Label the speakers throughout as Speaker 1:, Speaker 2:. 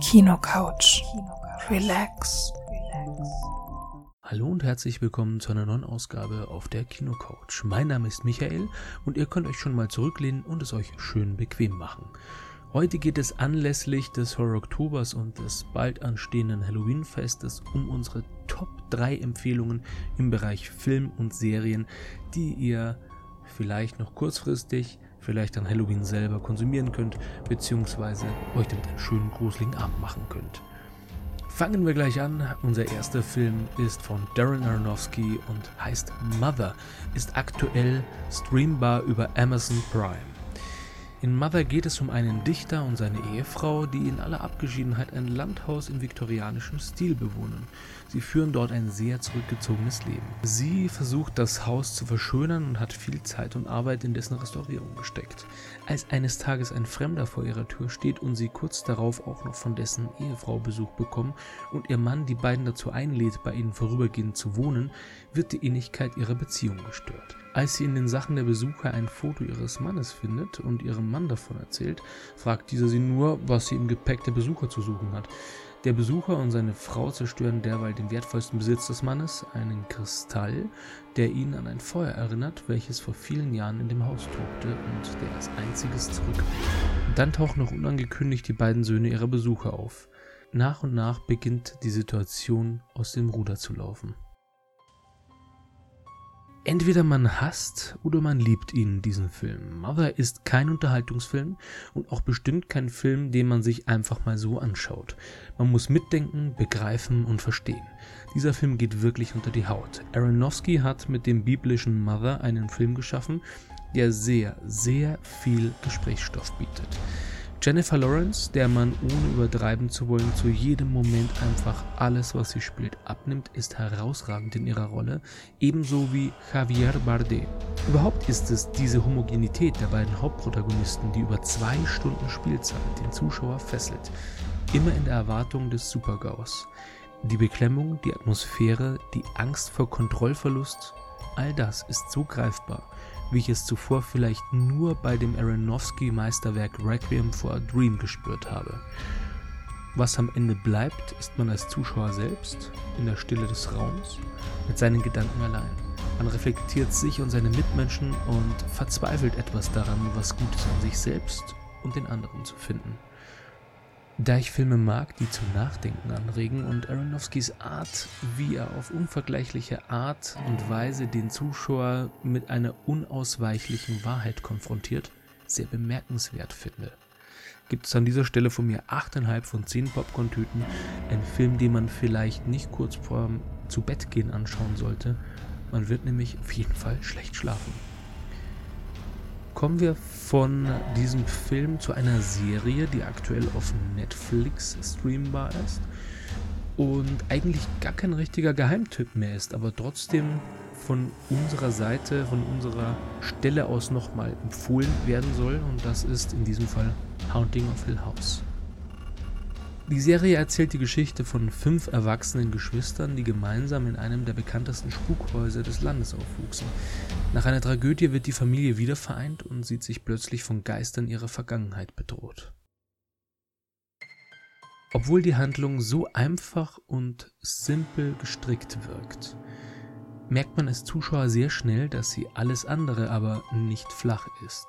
Speaker 1: Kinocouch. Relax.
Speaker 2: Hallo und herzlich willkommen zu einer neuen Ausgabe auf der Kinocouch. Mein Name ist Michael und ihr könnt euch schon mal zurücklehnen und es euch schön bequem machen. Heute geht es anlässlich des Horror Oktobers und des bald anstehenden Halloween-Festes um unsere Top 3 Empfehlungen im Bereich Film und Serien, die ihr vielleicht noch kurzfristig vielleicht an Halloween selber konsumieren könnt, beziehungsweise euch damit einen schönen gruseligen Abend machen könnt. Fangen wir gleich an. Unser erster Film ist von Darren Aronofsky und heißt Mother, ist aktuell streambar über Amazon Prime. In Mother geht es um einen Dichter und seine Ehefrau, die in aller Abgeschiedenheit ein Landhaus im viktorianischen Stil bewohnen. Sie führen dort ein sehr zurückgezogenes Leben. Sie versucht das Haus zu verschönern und hat viel Zeit und Arbeit in dessen Restaurierung gesteckt. Als eines Tages ein Fremder vor ihrer Tür steht und sie kurz darauf auch noch von dessen Ehefrau Besuch bekommen und ihr Mann die beiden dazu einlädt, bei ihnen vorübergehend zu wohnen, wird die Innigkeit ihrer Beziehung gestört. Als sie in den Sachen der Besucher ein Foto ihres Mannes findet und ihrem Mann davon erzählt, fragt dieser sie nur, was sie im Gepäck der Besucher zu suchen hat. Der Besucher und seine Frau zerstören derweil den wertvollsten Besitz des Mannes, einen Kristall, der ihn an ein Feuer erinnert, welches vor vielen Jahren in dem Haus tobte und der als einziges zurückblieb. Dann tauchen noch unangekündigt die beiden Söhne ihrer Besucher auf. Nach und nach beginnt die Situation aus dem Ruder zu laufen. Entweder man hasst oder man liebt ihn, diesen Film. Mother ist kein Unterhaltungsfilm und auch bestimmt kein Film, den man sich einfach mal so anschaut. Man muss mitdenken, begreifen und verstehen. Dieser Film geht wirklich unter die Haut. Aronofsky hat mit dem biblischen Mother einen Film geschaffen, der sehr, sehr viel Gesprächsstoff bietet. Jennifer Lawrence, der man ohne übertreiben zu wollen zu jedem Moment einfach alles, was sie spielt, abnimmt, ist herausragend in ihrer Rolle, ebenso wie Javier Bardem. Überhaupt ist es diese Homogenität der beiden Hauptprotagonisten, die über zwei Stunden Spielzeit den Zuschauer fesselt, immer in der Erwartung des Supergaus. Die Beklemmung, die Atmosphäre, die Angst vor Kontrollverlust, all das ist so greifbar wie ich es zuvor vielleicht nur bei dem Aronofsky-Meisterwerk Requiem for a Dream gespürt habe. Was am Ende bleibt, ist man als Zuschauer selbst, in der Stille des Raums, mit seinen Gedanken allein. Man reflektiert sich und seine Mitmenschen und verzweifelt etwas daran, was Gutes an sich selbst und den anderen zu finden. Da ich Filme mag, die zum Nachdenken anregen und Aronofskys Art, wie er auf unvergleichliche Art und Weise den Zuschauer mit einer unausweichlichen Wahrheit konfrontiert, sehr bemerkenswert finde. Gibt es an dieser Stelle von mir 8,5 von 10 Popcorn-Tüten, ein Film, den man vielleicht nicht kurz vor zu Bett gehen anschauen sollte. Man wird nämlich auf jeden Fall schlecht schlafen kommen wir von diesem Film zu einer Serie, die aktuell auf Netflix streambar ist und eigentlich gar kein richtiger Geheimtipp mehr ist, aber trotzdem von unserer Seite, von unserer Stelle aus nochmal empfohlen werden soll und das ist in diesem Fall Haunting of Hill House. Die Serie erzählt die Geschichte von fünf erwachsenen Geschwistern, die gemeinsam in einem der bekanntesten Spukhäuser des Landes aufwuchsen. Nach einer Tragödie wird die Familie wieder vereint und sieht sich plötzlich von Geistern ihrer Vergangenheit bedroht. Obwohl die Handlung so einfach und simpel gestrickt wirkt, merkt man als Zuschauer sehr schnell, dass sie alles andere aber nicht flach ist.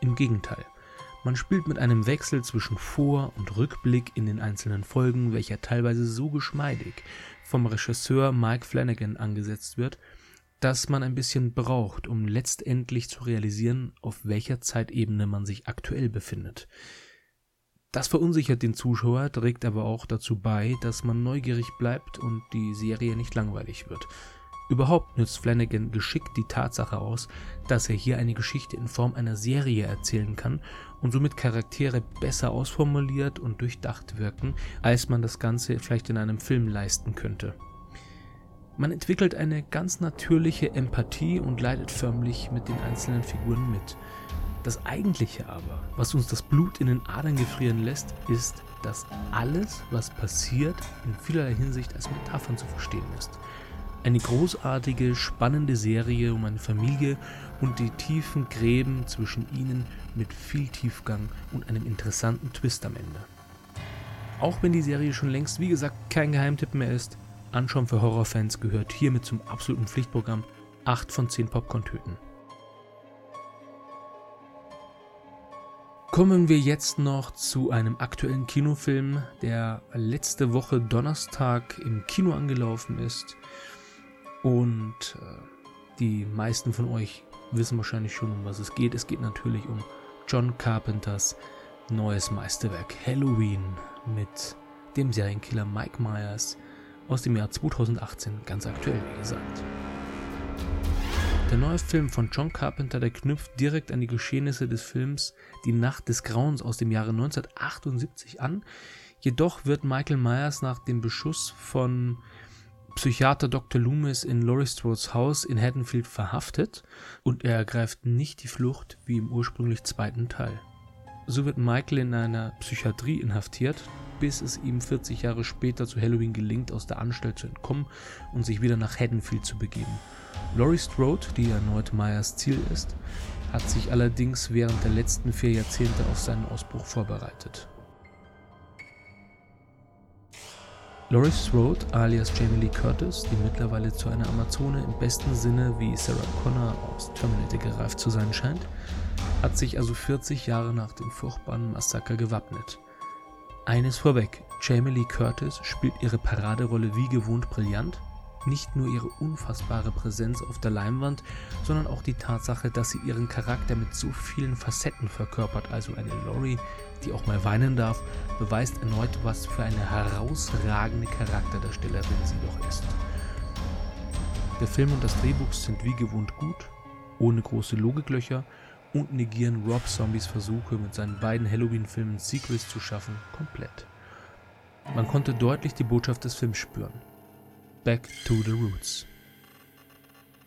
Speaker 2: Im Gegenteil. Man spielt mit einem Wechsel zwischen Vor- und Rückblick in den einzelnen Folgen, welcher teilweise so geschmeidig vom Regisseur Mike Flanagan angesetzt wird, dass man ein bisschen braucht, um letztendlich zu realisieren, auf welcher Zeitebene man sich aktuell befindet. Das verunsichert den Zuschauer, trägt aber auch dazu bei, dass man neugierig bleibt und die Serie nicht langweilig wird. Überhaupt nützt Flanagan geschickt die Tatsache aus, dass er hier eine Geschichte in Form einer Serie erzählen kann und somit Charaktere besser ausformuliert und durchdacht wirken, als man das Ganze vielleicht in einem Film leisten könnte. Man entwickelt eine ganz natürliche Empathie und leidet förmlich mit den einzelnen Figuren mit. Das Eigentliche aber, was uns das Blut in den Adern gefrieren lässt, ist, dass alles, was passiert, in vielerlei Hinsicht als Metaphern zu verstehen ist. Eine großartige, spannende Serie um eine Familie und die tiefen Gräben zwischen ihnen mit viel Tiefgang und einem interessanten Twist am Ende. Auch wenn die Serie schon längst, wie gesagt, kein Geheimtipp mehr ist, anschauen für Horrorfans gehört hiermit zum absoluten Pflichtprogramm 8 von 10 Popcorn-Töten. Kommen wir jetzt noch zu einem aktuellen Kinofilm, der letzte Woche Donnerstag im Kino angelaufen ist. Und äh, die meisten von euch wissen wahrscheinlich schon, um was es geht. Es geht natürlich um John Carpenters neues Meisterwerk Halloween mit dem Serienkiller Mike Myers aus dem Jahr 2018, ganz aktuell wie gesagt. Der neue Film von John Carpenter, der knüpft direkt an die Geschehnisse des Films Die Nacht des Grauens aus dem Jahre 1978 an. Jedoch wird Michael Myers nach dem Beschuss von Psychiater Dr. Loomis in Laurie Strode's Haus in Haddonfield verhaftet und er ergreift nicht die Flucht wie im ursprünglich zweiten Teil. So wird Michael in einer Psychiatrie inhaftiert, bis es ihm 40 Jahre später zu Halloween gelingt, aus der Anstalt zu entkommen und sich wieder nach Haddonfield zu begeben. Laurie Strode, die erneut Myers Ziel ist, hat sich allerdings während der letzten vier Jahrzehnte auf seinen Ausbruch vorbereitet. Laurie Strode alias Jamie Lee Curtis, die mittlerweile zu einer Amazone im besten Sinne wie Sarah Connor aus Terminator gereift zu sein scheint, hat sich also 40 Jahre nach dem furchtbaren Massaker gewappnet. Eines vorweg, Jamie Lee Curtis spielt ihre Paraderolle wie gewohnt brillant nicht nur ihre unfassbare Präsenz auf der Leinwand, sondern auch die Tatsache, dass sie ihren Charakter mit so vielen Facetten verkörpert, also eine Laurie, die auch mal weinen darf, beweist erneut, was für eine herausragende Charakterdarstellerin sie doch ist. Der Film und das Drehbuch sind wie gewohnt gut, ohne große Logiklöcher und negieren Rob Zombies Versuche mit seinen beiden Halloween-Filmen Sequels zu schaffen komplett. Man konnte deutlich die Botschaft des Films spüren. Back to the Roots.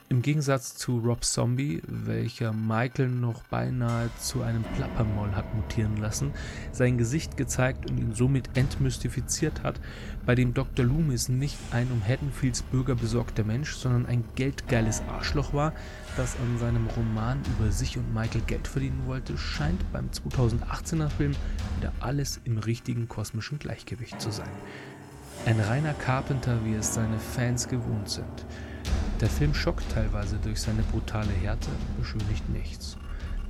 Speaker 2: Im Gegensatz zu Rob Zombie, welcher Michael noch beinahe zu einem Plappermaul hat mutieren lassen, sein Gesicht gezeigt und ihn somit entmystifiziert hat, bei dem Dr. Loomis nicht ein um Haddonfields Bürger besorgter Mensch, sondern ein geldgeiles Arschloch war, das an seinem Roman über sich und Michael Geld verdienen wollte, scheint beim 2018er Film wieder alles im richtigen kosmischen Gleichgewicht zu sein. Ein reiner Carpenter, wie es seine Fans gewohnt sind. Der Film schockt teilweise durch seine brutale Härte, beschönigt nichts.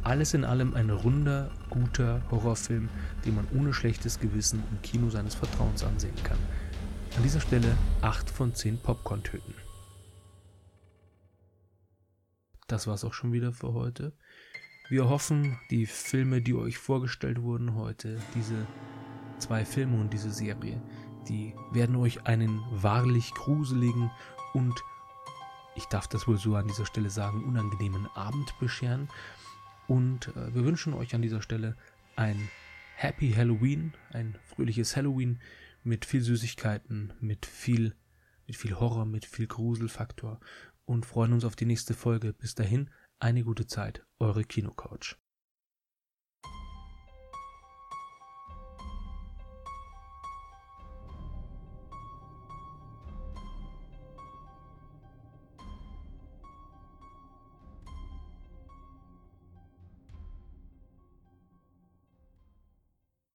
Speaker 2: Alles in allem ein runder, guter Horrorfilm, den man ohne schlechtes Gewissen im Kino seines Vertrauens ansehen kann. An dieser Stelle 8 von 10 Popcorn-Töten. Das war's auch schon wieder für heute. Wir hoffen, die Filme, die euch vorgestellt wurden heute, diese zwei Filme und diese Serie, die werden euch einen wahrlich gruseligen und, ich darf das wohl so an dieser Stelle sagen, unangenehmen Abend bescheren. Und äh, wir wünschen euch an dieser Stelle ein Happy Halloween, ein fröhliches Halloween mit viel Süßigkeiten, mit viel, mit viel Horror, mit viel Gruselfaktor und freuen uns auf die nächste Folge. Bis dahin, eine gute Zeit, eure Kinocouch.